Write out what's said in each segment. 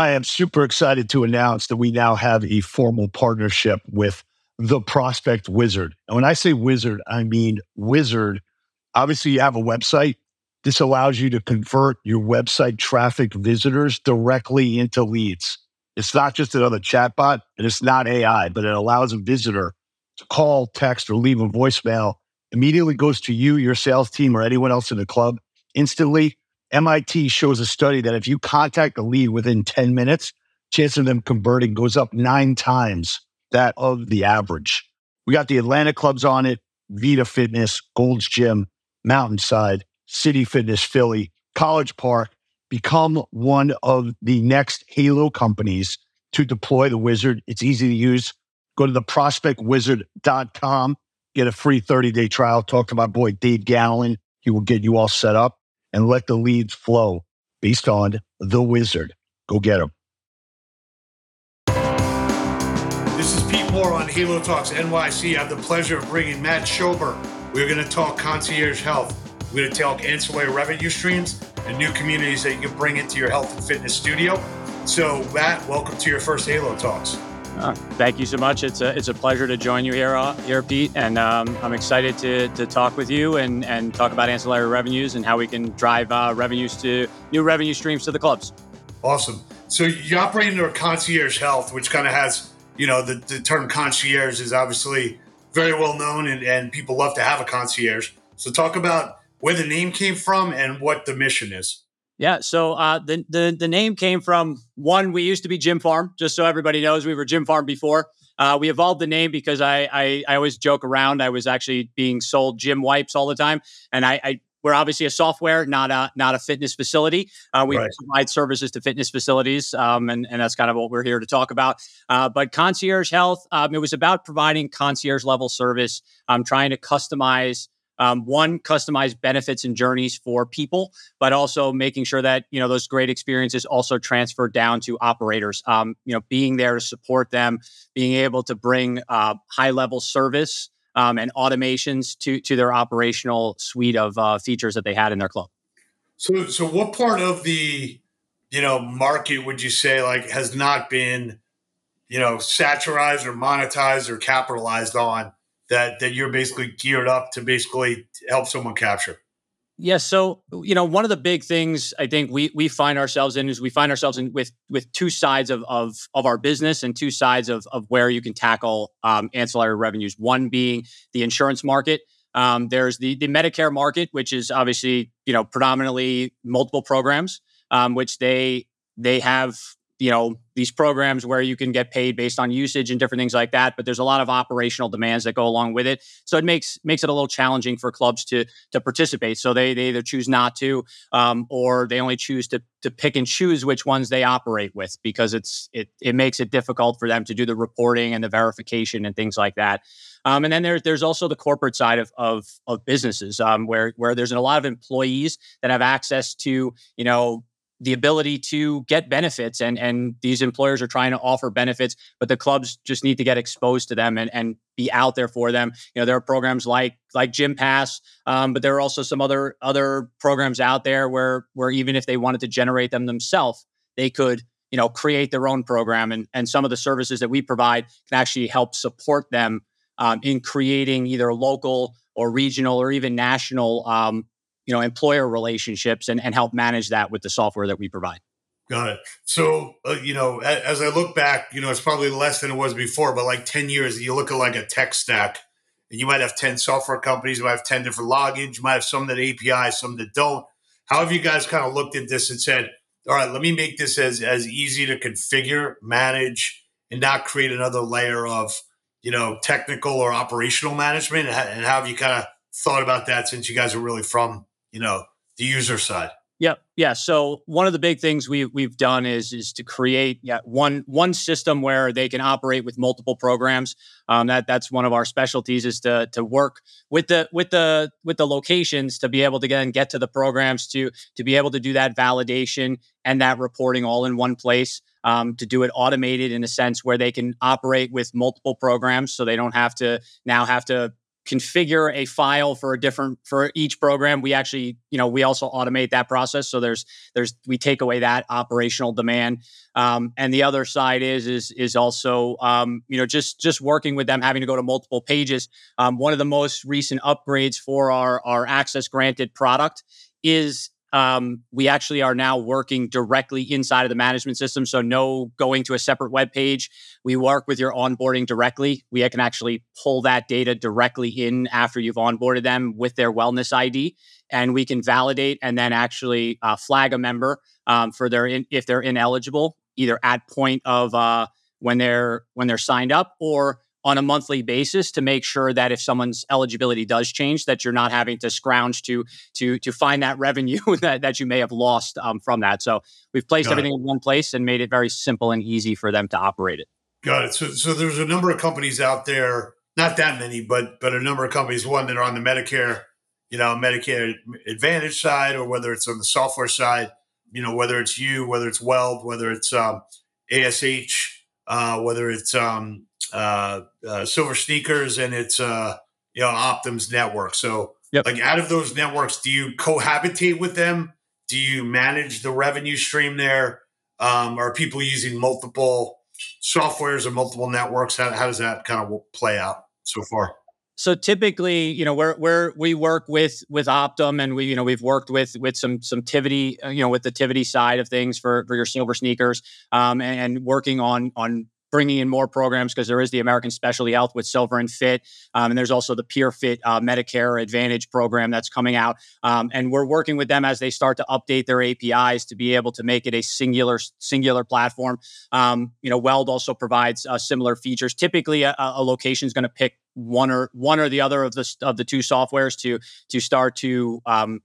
I am super excited to announce that we now have a formal partnership with the Prospect Wizard. And when I say wizard, I mean wizard. Obviously, you have a website. This allows you to convert your website traffic visitors directly into leads. It's not just another chatbot and it's not AI, but it allows a visitor to call, text, or leave a voicemail. Immediately goes to you, your sales team, or anyone else in the club instantly MIT shows a study that if you contact a lead within 10 minutes, chance of them converting goes up nine times that of the average. We got the Atlanta clubs on it, Vita Fitness, Gold's Gym, Mountainside, City Fitness Philly, College Park. Become one of the next Halo companies to deploy the wizard. It's easy to use. Go to the prospectwizard.com, get a free 30 day trial. Talk to my boy Dave Gallen. He will get you all set up and let the leads flow based on the wizard. Go get them. This is Pete Moore on Halo Talks NYC. I have the pleasure of bringing Matt Schober. We're going to talk concierge health. We're going to talk ancillary revenue streams and new communities that you can bring into your health and fitness studio. So, Matt, welcome to your first Halo Talks. Uh, thank you so much. It's a it's a pleasure to join you here, uh, here, Pete, and um, I'm excited to to talk with you and and talk about ancillary revenues and how we can drive uh, revenues to new revenue streams to the clubs. Awesome. So you operate under concierge health, which kind of has you know the, the term concierge is obviously very well known, and, and people love to have a concierge. So talk about where the name came from and what the mission is. Yeah, so uh, the, the the name came from one. We used to be Gym Farm, just so everybody knows. We were Gym Farm before. Uh, we evolved the name because I, I, I always joke around. I was actually being sold gym wipes all the time, and I, I we're obviously a software, not a not a fitness facility. Uh, we right. provide services to fitness facilities, um, and and that's kind of what we're here to talk about. Uh, but concierge health, um, it was about providing concierge level service. I'm um, trying to customize um, one customized benefits and journeys for people but also making sure that you know those great experiences also transfer down to operators. Um, you know being there to support them being able to bring uh, high level service um, and automations to to their operational suite of uh, features that they had in their club. So so what part of the you know market would you say like has not been you know satirized or monetized or capitalized on that that you're basically geared up to basically help someone capture? Yes. So, you know, one of the big things I think we we find ourselves in is we find ourselves in with with two sides of of, of our business and two sides of of where you can tackle um, ancillary revenues. One being the insurance market. Um, there's the the Medicare market, which is obviously you know predominantly multiple programs, um, which they they have you know these programs where you can get paid based on usage and different things like that but there's a lot of operational demands that go along with it. So it makes makes it a little challenging for clubs to to participate. So they, they either choose not to um, or they only choose to to pick and choose which ones they operate with because it's it it makes it difficult for them to do the reporting and the verification and things like that. Um, and then there, there's also the corporate side of of, of businesses um, where where there's a lot of employees that have access to you know the ability to get benefits and and these employers are trying to offer benefits but the clubs just need to get exposed to them and and be out there for them. You know there are programs like like Gympass um, but there are also some other other programs out there where where even if they wanted to generate them themselves they could you know create their own program and and some of the services that we provide can actually help support them um, in creating either local or regional or even national um, you know employer relationships and, and help manage that with the software that we provide. Got it. So uh, you know as i look back you know it's probably less than it was before but like 10 years you look at like a tech stack and you might have 10 software companies you might have 10 different logins you might have some that api some that don't. How have you guys kind of looked at this and said all right let me make this as as easy to configure manage and not create another layer of you know technical or operational management and how have you kind of thought about that since you guys are really from you know, the user side. Yeah, yeah. So one of the big things we we've done is is to create yeah, one one system where they can operate with multiple programs. Um, that that's one of our specialties is to to work with the with the with the locations to be able to then get to the programs to to be able to do that validation and that reporting all in one place. Um, to do it automated in a sense where they can operate with multiple programs, so they don't have to now have to configure a file for a different for each program we actually you know we also automate that process. So there's there's we take away that operational demand. Um, and the other side is is is also um, you know just just working with them having to go to multiple pages. Um, one of the most recent upgrades for our our access granted product is um, we actually are now working directly inside of the management system. So no going to a separate web page. We work with your onboarding directly. We can actually pull that data directly in after you've onboarded them with their wellness ID, and we can validate and then actually uh, flag a member um, for their in, if they're ineligible, either at point of uh, when they're when they're signed up or on a monthly basis to make sure that if someone's eligibility does change, that you're not having to scrounge to to to find that revenue that, that you may have lost um, from that. So we've placed Got everything it. in one place and made it very simple and easy for them to operate it. Got it. So so there's a number of companies out there, not that many, but but a number of companies. One that are on the Medicare, you know, Medicare Advantage side, or whether it's on the software side, you know, whether it's you, whether it's Weld, whether it's um, ASH, uh, whether it's um, uh, uh, SilverSneakers and it's uh, you know Optum's network. So, yep. like out of those networks, do you cohabitate with them? Do you manage the revenue stream there? Um, are people using multiple softwares or multiple networks? How, how does that kind of play out so far? So typically, you know, we're, we're we work with with Optum, and we you know we've worked with with some some Tivity, uh, you know, with the Tivity side of things for for your SilverSneakers, um, and, and working on on bringing in more programs because there is the American Specialty Health with Silver and Fit, um, and there's also the PeerFit uh, Medicare Advantage program that's coming out, um, and we're working with them as they start to update their APIs to be able to make it a singular singular platform. Um, you know, Weld also provides uh, similar features. Typically, a, a location is going to pick one or one or the other of the of the two softwares to to start to um,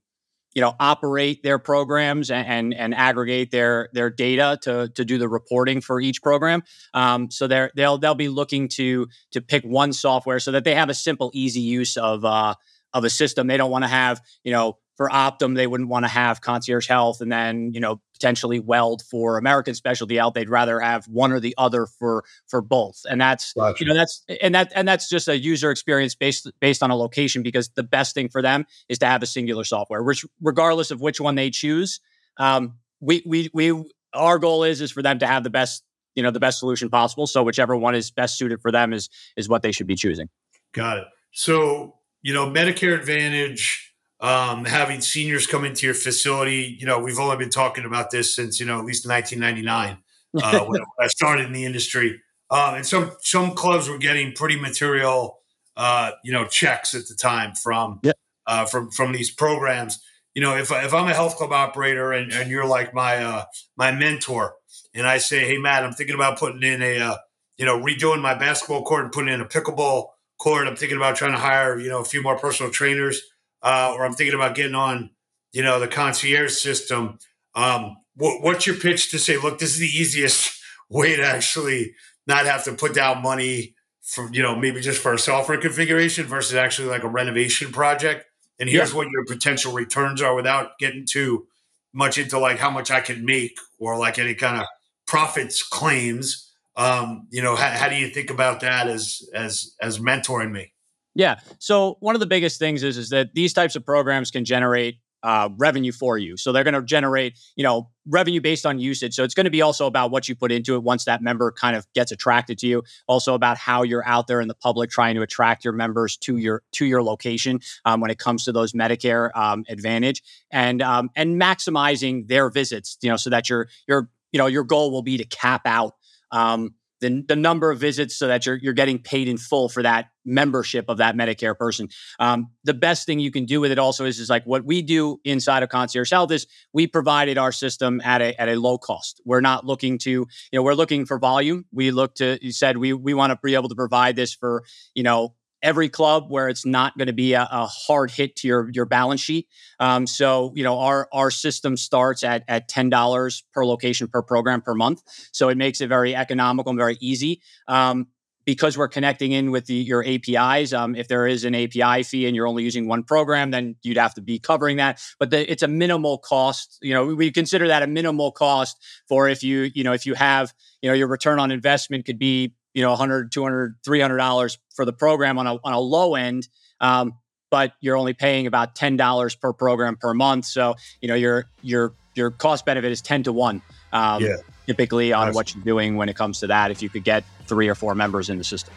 you know operate their programs and, and, and aggregate their their data to to do the reporting for each program. Um, so they're they'll they'll be looking to to pick one software so that they have a simple, easy use of uh, of a system. They don't want to have you know for Optum, they wouldn't want to have concierge health and then, you know, potentially weld for American specialty health. They'd rather have one or the other for for both. And that's gotcha. you know, that's and that and that's just a user experience based based on a location because the best thing for them is to have a singular software, which regardless of which one they choose. Um, we we we our goal is is for them to have the best, you know, the best solution possible. So whichever one is best suited for them is is what they should be choosing. Got it. So, you know, Medicare Advantage um, having seniors come into your facility. You know, we've only been talking about this since you know at least 1999 uh, when I started in the industry. Um, and some some clubs were getting pretty material, uh, you know, checks at the time from yep. uh, from from these programs. You know, if if I'm a health club operator and, and you're like my uh, my mentor, and I say, hey Matt, I'm thinking about putting in a uh, you know redoing my basketball court and putting in a pickleball court. I'm thinking about trying to hire you know a few more personal trainers uh, or I'm thinking about getting on, you know, the concierge system. Um, what, what's your pitch to say? Look, this is the easiest way to actually not have to put down money for, you know, maybe just for a software configuration versus actually like a renovation project. And here's yeah. what your potential returns are without getting too much into like how much I can make or like any kind of profits claims. Um, you know, how, how do you think about that as as as mentoring me? Yeah. So one of the biggest things is is that these types of programs can generate uh, revenue for you. So they're going to generate, you know, revenue based on usage. So it's going to be also about what you put into it once that member kind of gets attracted to you. Also about how you're out there in the public trying to attract your members to your to your location um, when it comes to those Medicare um, Advantage and um, and maximizing their visits. You know, so that your your you know your goal will be to cap out. Um, the, the number of visits so that you're, you're getting paid in full for that membership of that Medicare person. Um, the best thing you can do with it also is, is like what we do inside of Concierge Health is we provided our system at a, at a low cost. We're not looking to, you know, we're looking for volume. We look to, you said we, we want to be able to provide this for, you know, every club where it's not going to be a, a, hard hit to your your balance sheet. Um, so you know our our system starts at at ten dollars per location per program per month. So it makes it very economical and very easy. Um, because we're connecting in with the, your APIs, um, if there is an API fee and you're only using one program, then you'd have to be covering that. But the, it's a minimal cost. You know, we consider that a minimal cost for if you, you know, if you have, you know, your return on investment could be you know 100 200 300 dollars for the program on a on a low end um, but you're only paying about ten dollars per program per month. So you know your your your cost benefit is ten to one. Um, yeah. Typically on what you're doing when it comes to that, if you could get three or four members in the system.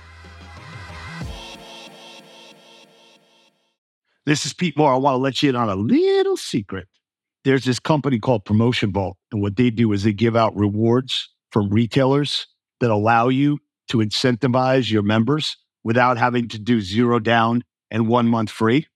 This is Pete Moore. I want to let you in on a little secret. There's this company called Promotion Vault, and what they do is they give out rewards from retailers that allow you to incentivize your members without having to do zero down and one month free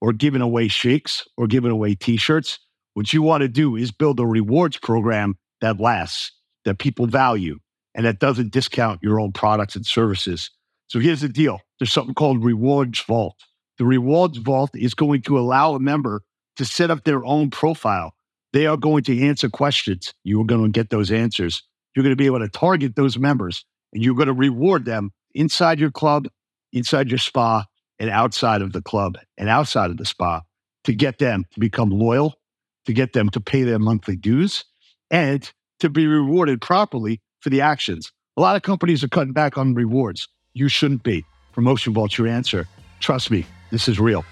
or giving away shakes or giving away t shirts. What you want to do is build a rewards program that lasts, that people value, and that doesn't discount your own products and services. So here's the deal there's something called Rewards Vault. The Rewards Vault is going to allow a member to set up their own profile. They are going to answer questions. You are going to get those answers. You're going to be able to target those members and you're going to reward them inside your club, inside your spa, and outside of the club and outside of the spa to get them to become loyal, to get them to pay their monthly dues, and to be rewarded properly for the actions. A lot of companies are cutting back on rewards. You shouldn't be. Promotion Vault's your answer. Trust me, this is real.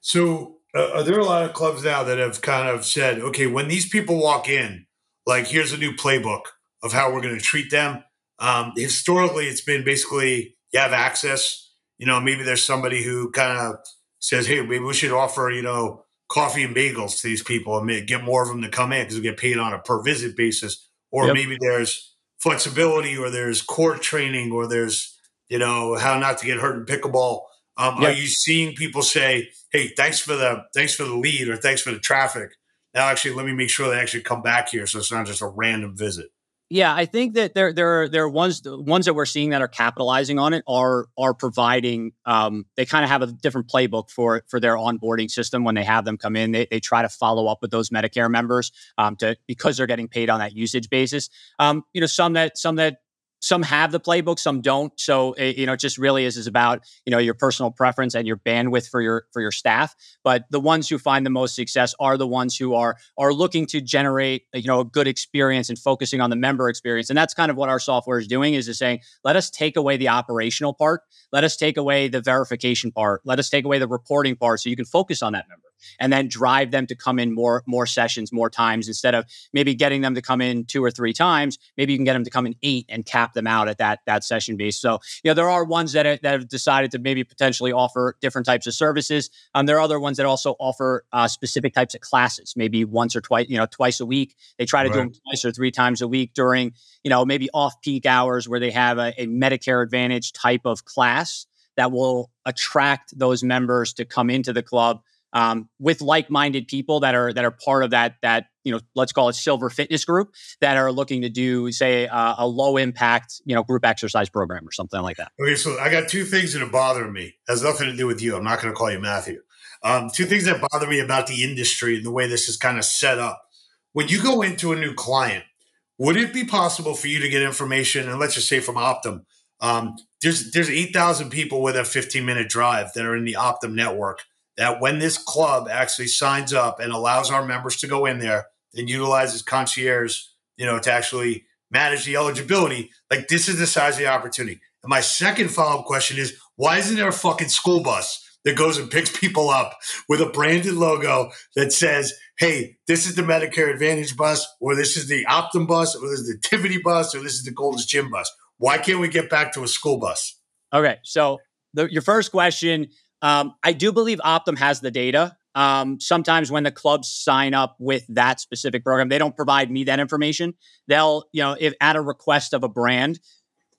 So, uh, are there a lot of clubs now that have kind of said, okay, when these people walk in, like, here's a new playbook of how we're going to treat them? Um, historically, it's been basically you have access. You know, maybe there's somebody who kind of says, "Hey, maybe we should offer you know coffee and bagels to these people and get more of them to come in because we get paid on a per visit basis." Or yep. maybe there's flexibility, or there's court training, or there's you know how not to get hurt in pickleball. Um, yep. Are you seeing people say, "Hey, thanks for the thanks for the lead," or "Thanks for the traffic"? Now, actually, let me make sure they actually come back here, so it's not just a random visit. Yeah, I think that there there are there are ones ones that we're seeing that are capitalizing on it are are providing um, they kind of have a different playbook for for their onboarding system when they have them come in. They, they try to follow up with those Medicare members um, to because they're getting paid on that usage basis. Um, you know, some that some that some have the playbook some don't. So it, eh, you know it just really is is about you know your personal preference and your bandwidth for your for your staff. But the ones who find the most success are the ones who are are looking to generate you know a good experience and focusing on the member experience. And that's kind of what our software is doing is just saying let us take away the operational part. Let us take away the verification part. Let us take away the reporting part so you can focus on that member and then drive them to come in more more sessions more times instead of maybe getting them to come in two or three times maybe you can get them to come in eight and cap them out at that that session base. So you know there are ones that, are, that have decided to maybe potentially offer different types of services. Um, there are other ones that also offer uh, specific types of classes maybe once or twice you know twice a week. They try to right. do them twice or three times a week during you know maybe off peak hours where they have a, a medicare advantage type of class that will attract those members to come into the club um, with like-minded people that are that are part of that that you know let's call it silver fitness group that are looking to do say uh, a low impact you know group exercise program or something like that. Okay, so I got two things that are bothering me. It has nothing to do with you. I'm not going to call you Matthew. Um, two things that bother me about the industry and the way this is kind of set up. When you go into a new client, would it be possible for you to get information and let's just say from Optum? Um, there's there's 8,000 people with a 15 minute drive that are in the Optum network that when this club actually signs up and allows our members to go in there and utilizes concierge, you know, to actually manage the eligibility, like this is the size of the opportunity. And my second follow up question is why isn't there a fucking school bus that goes and picks people up with a branded logo that says, hey, this is the Medicare Advantage bus, or this is the Optum bus, or this is the Tivity bus, or this is the Gold's Gym bus? Why can't we get back to a school bus? Okay. So the, your first question, um, I do believe Optum has the data. Um, sometimes when the clubs sign up with that specific program, they don't provide me that information. They'll, you know, if at a request of a brand,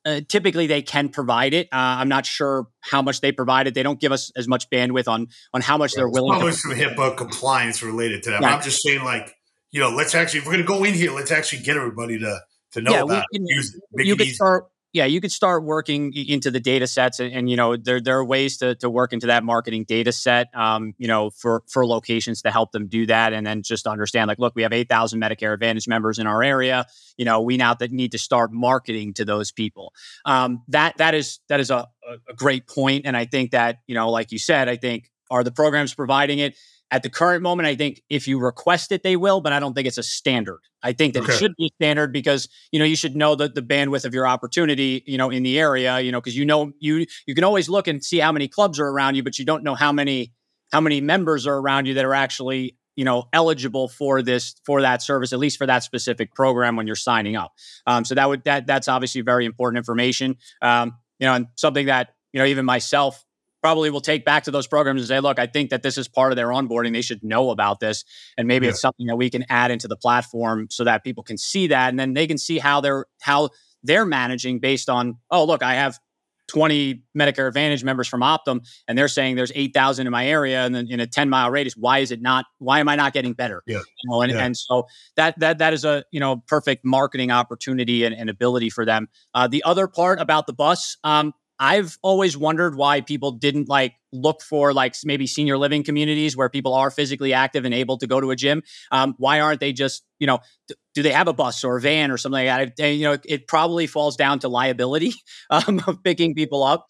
uh, typically they can provide it. Uh, I'm not sure how much they provide it. They don't give us as much bandwidth on on how much they're willing. Probably to some HIPAA compliance related to that. Right. I'm just saying, like, you know, let's actually, if we're going to go in here, let's actually get everybody to to know yeah, about can, it. Use it. you could start yeah, you could start working into the data sets, and, and, you know there there are ways to to work into that marketing data set, um, you know, for for locations to help them do that, and then just understand like, look, we have eight thousand Medicare Advantage members in our area. You know, we now that need to start marketing to those people. Um, that that is that is a, a great point, and I think that you know, like you said, I think are the programs providing it at the current moment, I think if you request it, they will, but I don't think it's a standard. I think that okay. it should be standard because you know you should know the, the bandwidth of your opportunity, you know, in the area, you know, because you know you you can always look and see how many clubs are around you, but you don't know how many how many members are around you that are actually you know eligible for this for that service at least for that specific program when you're signing up um, so that would that that's obviously very important information um, you know and something that you know even myself probably will take back to those programs and say, look, I think that this is part of their onboarding. They should know about this. And maybe yeah. it's something that we can add into the platform so that people can see that. And then they can see how they're how they're managing based on, oh, look, I have 20 Medicare Advantage members from Optum, and they're saying there's 8,000 in my area and then in a 10 mile radius. Why is it not? Why am I not getting better? Yeah. You know, and, yeah. and so that that that is a you know perfect marketing opportunity and, and ability for them. Uh, the other part about the bus, um, I've always wondered why people didn't like look for like maybe senior living communities where people are physically active and able to go to a gym. Um, why aren't they just, you know, do they have a bus or a van or something like that? And, you know, it probably falls down to liability um, of picking people up.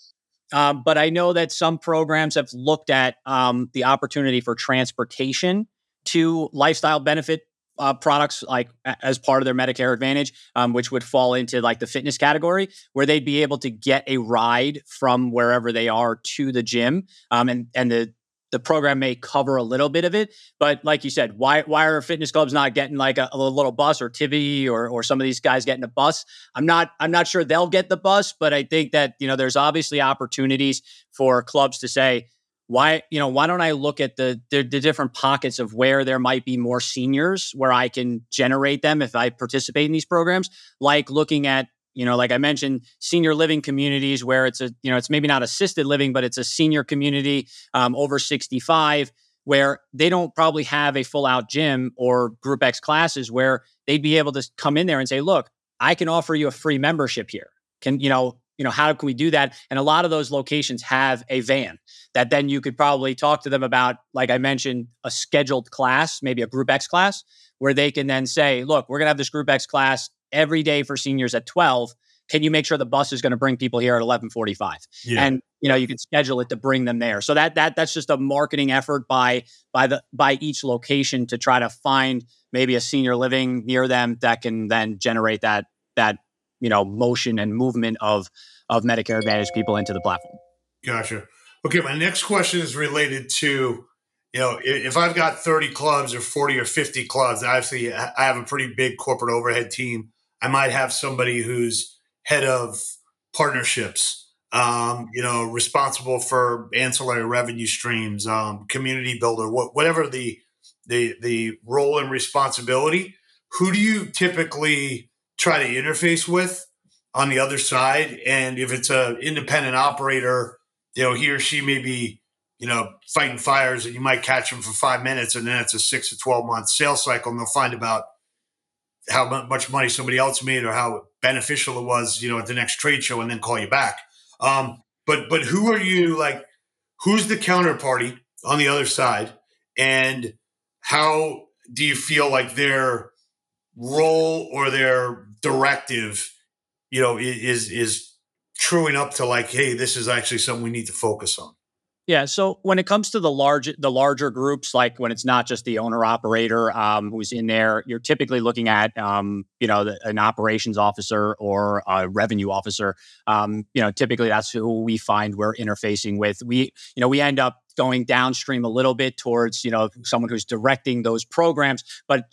Um, but I know that some programs have looked at um, the opportunity for transportation to lifestyle benefit uh, products like as part of their Medicare Advantage, um, which would fall into like the fitness category, where they'd be able to get a ride from wherever they are to the gym, um, and and the the program may cover a little bit of it, but like you said, why why are fitness clubs not getting like a, a little bus or Tivy or or some of these guys getting a bus? I'm not I'm not sure they'll get the bus, but I think that you know there's obviously opportunities for clubs to say, why you know why don't i look at the, the, the different pockets of where there might be more seniors where i can generate them if i participate in these programs? Like looking at you know like i mentioned senior living communities where it's a you know it's maybe not assisted living but it's a senior community um, over 65 where they don't probably have a full out gym or group x classes where they'd be able to come in there and say look i can offer you a free membership here. Can you know you know how can we do that? And a lot of those locations have a van that then you could probably talk to them about like i mentioned a scheduled class maybe a group x class where they can then say look we're going to have this group x class every day for seniors at 12 can you make sure the bus is going to bring people here at 11:45 yeah. and you know you can schedule it to bring them there. So that that that's just a marketing effort by by the by each location to try to find maybe a senior living near them that can then generate that that you know motion and movement of of Medicare Advantage people into the platform. Gotcha. Okay, my next question is related to you know if I've got 30 clubs or 40 or 50 clubs, obviously I have a pretty big corporate overhead team. I might have somebody who's head of partnerships, um, you know, responsible for ancillary revenue streams, um, community builder, wh- whatever the the the role and responsibility. Who do you typically try to interface with on the other side. And if it's an independent operator, you know, he or she may be, you know, fighting fires and you might catch them for five minutes and then it's a six to 12 month sales cycle and they'll find about how much money somebody else made or how beneficial it was, you know, at the next trade show and then call you back. Um, but, but who are you like, who's the counterparty on the other side? And how do you feel like their role or their directive, you know, is is truing up to like, hey, this is actually something we need to focus on. Yeah. So when it comes to the large, the larger groups, like when it's not just the owner operator um, who's in there, you're typically looking at, um, you know, the, an operations officer or a revenue officer. Um, you know, typically that's who we find we're interfacing with. We, you know, we end up going downstream a little bit towards, you know, someone who's directing those programs, but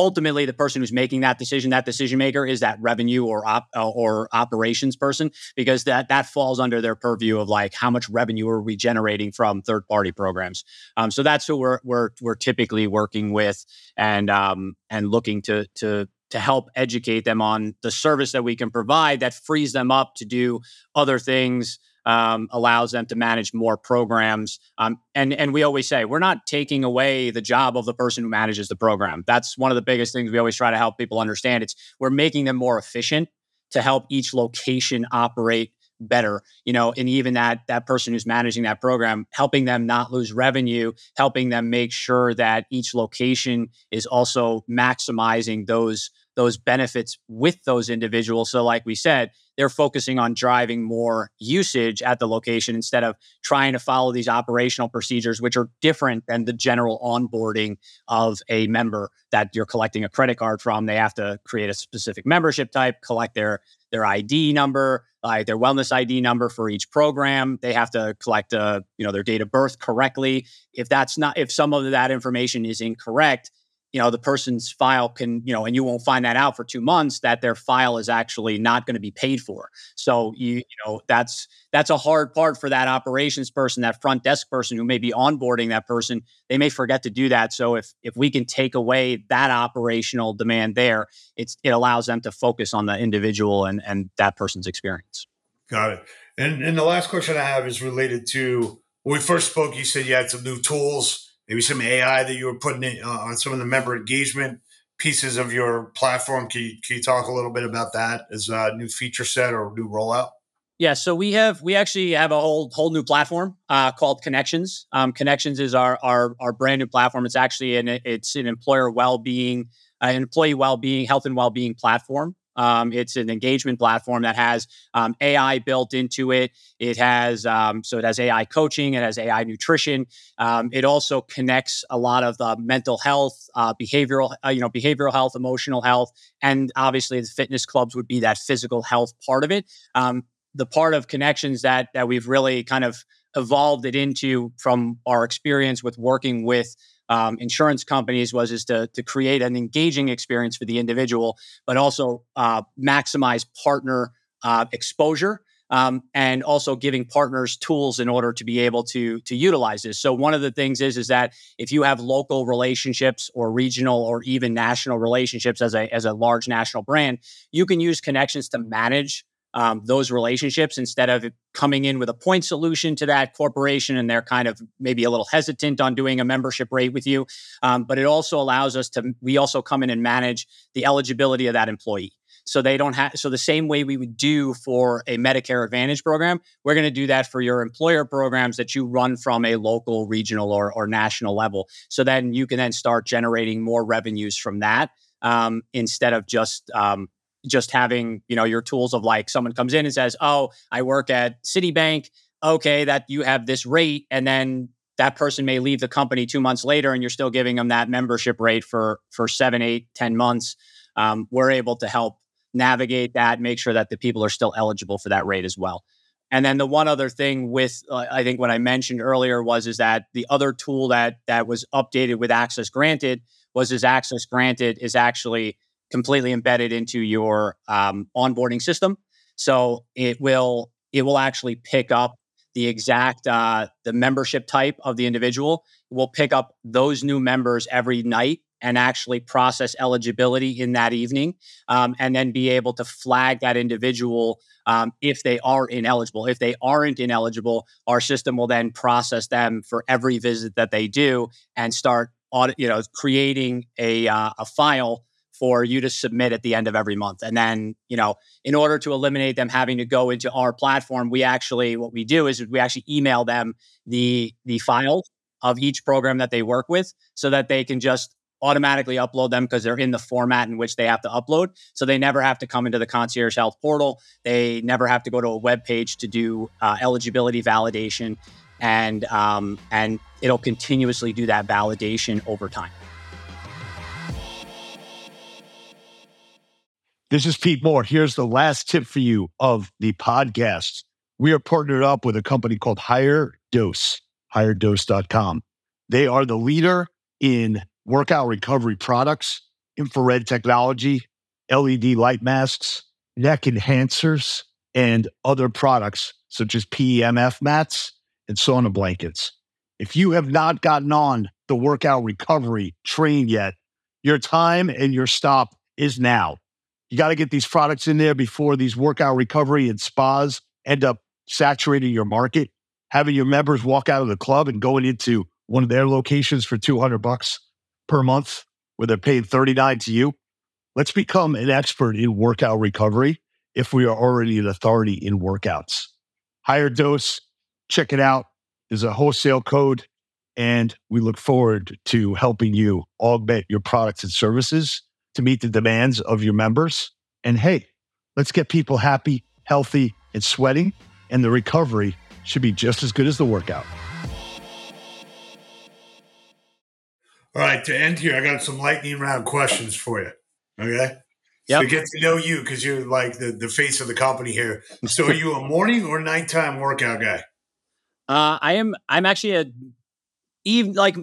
ultimately the person who's making that decision that decision maker is that revenue or op, or operations person because that that falls under their purview of like how much revenue are we generating from third party programs. Um, so that's who we're we're we're typically working with and um, and looking to to to help educate them on the service that we can provide that frees them up to do other things um, allows them to manage more programs. Um, and and we always say we're not taking away the job of the person who manages the program. That's one of the biggest things we always try to help people understand. It's we're making them more efficient to help each location operate better you know and even that that person who's managing that program helping them not lose revenue helping them make sure that each location is also maximizing those those benefits with those individuals so like we said they're focusing on driving more usage at the location instead of trying to follow these operational procedures, which are different than the general onboarding of a member that you're collecting a credit card from. They have to create a specific membership type, collect their their ID number, like their wellness ID number for each program. They have to collect, uh, you know, their date of birth correctly. If that's not, if some of that information is incorrect, you know the person's file can you know and you won't find that out for two months that their file is actually not going to be paid for. So you you know that's that's a hard part for that operations person that front desk person who may be onboarding that person. They may forget to do that. So if if we can take away that operational demand there it's it allows them to focus on the individual and and that person's experience. Got it. And and the last question i have is related to when we first spoke you said you had some new tools maybe some AI that you were putting in, uh, on some of the member engagement pieces of your platform. Can you, can you talk a little bit about that as a new feature set or new rollout? Yeah, so we have we actually have a whole whole new platform uh, called Connections. Um, Connections is our, our our brand new platform. It's actually an it's an employer well being, uh, employee well being, health and well being platform. Um, it's an engagement platform that has um, AI built into it. It has um, so it has AI coaching. It has AI nutrition. Um, it also connects a lot of the mental health, uh, behavioral, uh, you know, behavioral health, emotional health, and obviously the fitness clubs would be that physical health part of it. Um, the part of connections that that we've really kind of evolved it into from our experience with working with um, insurance companies was is to, to create an engaging experience for the individual, but also uh, maximize partner uh, exposure. Um, and also giving partners tools in order to be able to to utilize this. So one of the things is is that if you have local relationships or regional or even national relationships as a as a large national brand, you can use connections to manage um, those relationships instead of coming in with a point solution to that corporation and they're kind of maybe a little hesitant on doing a membership rate with you. Um, but it also allows us to, we also come in and manage the eligibility of that employee. So they don't have, so the same way we would do for a Medicare Advantage program, we're going to do that for your employer programs that you run from a local, regional, or, or national level. So then you can then start generating more revenues from that um, instead of just um, just having you know your tools of like someone comes in and says oh i work at citibank. Okay that you have this rate and then that person may leave the company two months later and you're still giving them that membership rate for for seven eight ten months. Um, we're able to help navigate that make sure that the people are still eligible for that rate as well. And then the one other thing with uh, i think what i mentioned earlier was is that the other tool that that was updated with access granted was is access granted is actually completely embedded into your um, onboarding system. So it will it will actually pick up the exact uh, the membership type of the individual. It will pick up those new members every night and actually process eligibility in that evening, um, and then be able to flag that individual um, if they are ineligible. If they aren't ineligible, our system will then process them for every visit that they do and start audit, you know, creating a uh, a file for you to submit at the end of every month. And then, you know, in order to eliminate them having to go into our platform, we actually what we do is we actually email them the the files of each program that they work with so that they can just automatically upload them because they're in the format in which they have to upload. So they never have to come into the concierge health portal. They never have to go to a web page to do uh, eligibility validation, and um, and it'll continuously do that validation over time. This is Pete Moore. Here's the last tip for you of the podcast. We are partnered up with a company called Higher Dose, higherdose.com. They are the leader in workout recovery products, infrared technology, LED light masks, neck enhancers, and other products such as PEMF mats and sauna blankets. If you have not gotten on the workout recovery train yet, your time and your stop is now. You got to get these products in there before these workout recovery and spas end up saturating your market. Having your members walk out of the club and going into one of their locations for 200 bucks per month where they're paying 39 to you. Let's become an expert in workout recovery if we are already an authority in workouts. Higher dose, check it out. There's a wholesale code, and we look forward to helping you augment your products and services to meet the demands of your members. And hey, let's get people happy, healthy, and sweating, and the recovery should be just as good as the workout. All right, to end here, I got some lightning round questions for you. Okay. Yep. So get to know you because you're like the, the face of the company here. So are you a morning or nighttime workout guy? Uh, I am. I'm actually a even like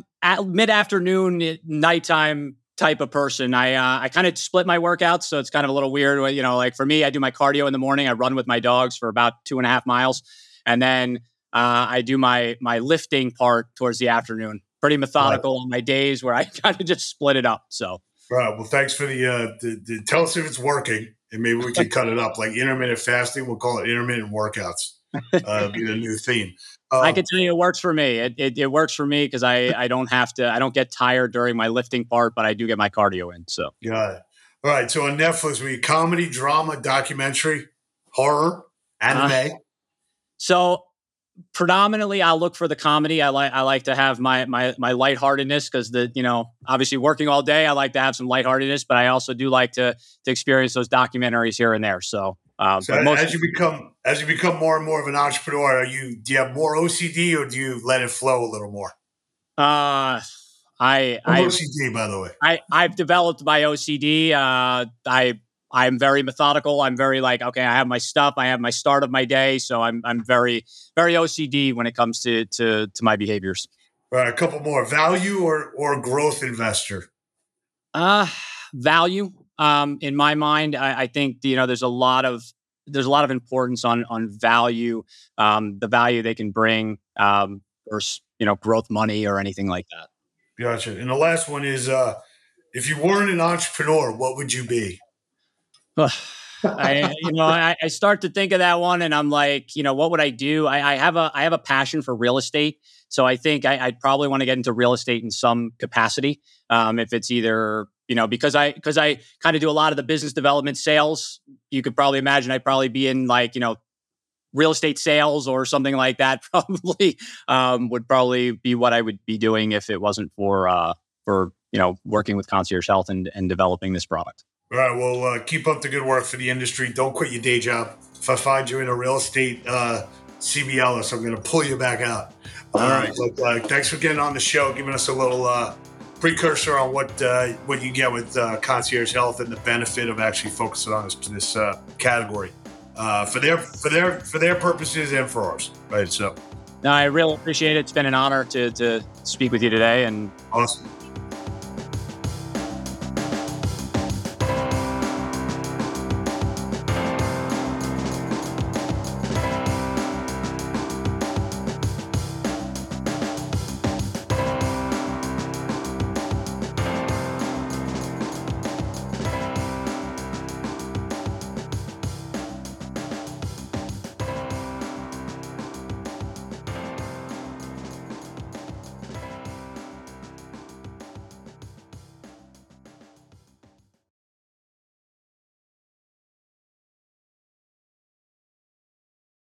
mid afternoon, nighttime type of person. I uh, I kind of split my workouts, so it's kind of a little weird. You know, like for me, I do my cardio in the morning. I run with my dogs for about two and a half miles, and then uh, I do my my lifting part towards the afternoon. Pretty methodical right. on my days where I kind of just split it up. So Right. Well, thanks for the, uh, the, the tell us if it's working, and maybe we can cut it up like intermittent fasting. We'll call it intermittent workouts. Uh, be the new theme. Um, I can tell you, it works for me. It it, it works for me because I I don't have to. I don't get tired during my lifting part, but I do get my cardio in. So got it. All right. So on Netflix, we comedy, drama, documentary, horror, anime. Uh, so predominantly I'll look for the comedy. I like I like to have my my my lightheartedness because the you know obviously working all day I like to have some lightheartedness, but I also do like to to experience those documentaries here and there. So, um, so as you become as you become more and more of an entrepreneur, are you do you have more OCD or do you let it flow a little more? Uh I I OCD by the way. I I've developed my OCD. Uh, I I'm very methodical. I'm very like, okay, I have my stuff. I have my start of my day. So I'm I'm very very OCD when it comes to to to my behaviors. All right, a couple more. Value or or growth investor? Uh value. Um, in my mind, I, I think you know there's a lot of there's a lot of importance on on value, um, the value they can bring, um, versus you know growth money or anything like that. Gotcha. And the last one is, uh, if you weren't an entrepreneur, what would you be? I, you know, I, I, start to think of that one, and I'm like, you know, what would I do? I, I have a, I have a passion for real estate, so I think I, would probably want to get into real estate in some capacity. Um, if it's either, you know, because I, because I kind of do a lot of the business development sales. You could probably imagine I'd probably be in like, you know, real estate sales or something like that. Probably um, would probably be what I would be doing if it wasn't for, uh, for you know, working with Concierge Health and and developing this product. All right. Well, uh, keep up the good work for the industry. Don't quit your day job. If I find you in a real estate uh, CBList, I'm going to pull you back out. All uh, right. But, uh, thanks for getting on the show, giving us a little uh, precursor on what uh, what you get with uh, concierge health and the benefit of actually focusing on this this uh, category uh, for their for their for their purposes and for ours. Right. So. No, I really appreciate it. It's been an honor to to speak with you today, and awesome.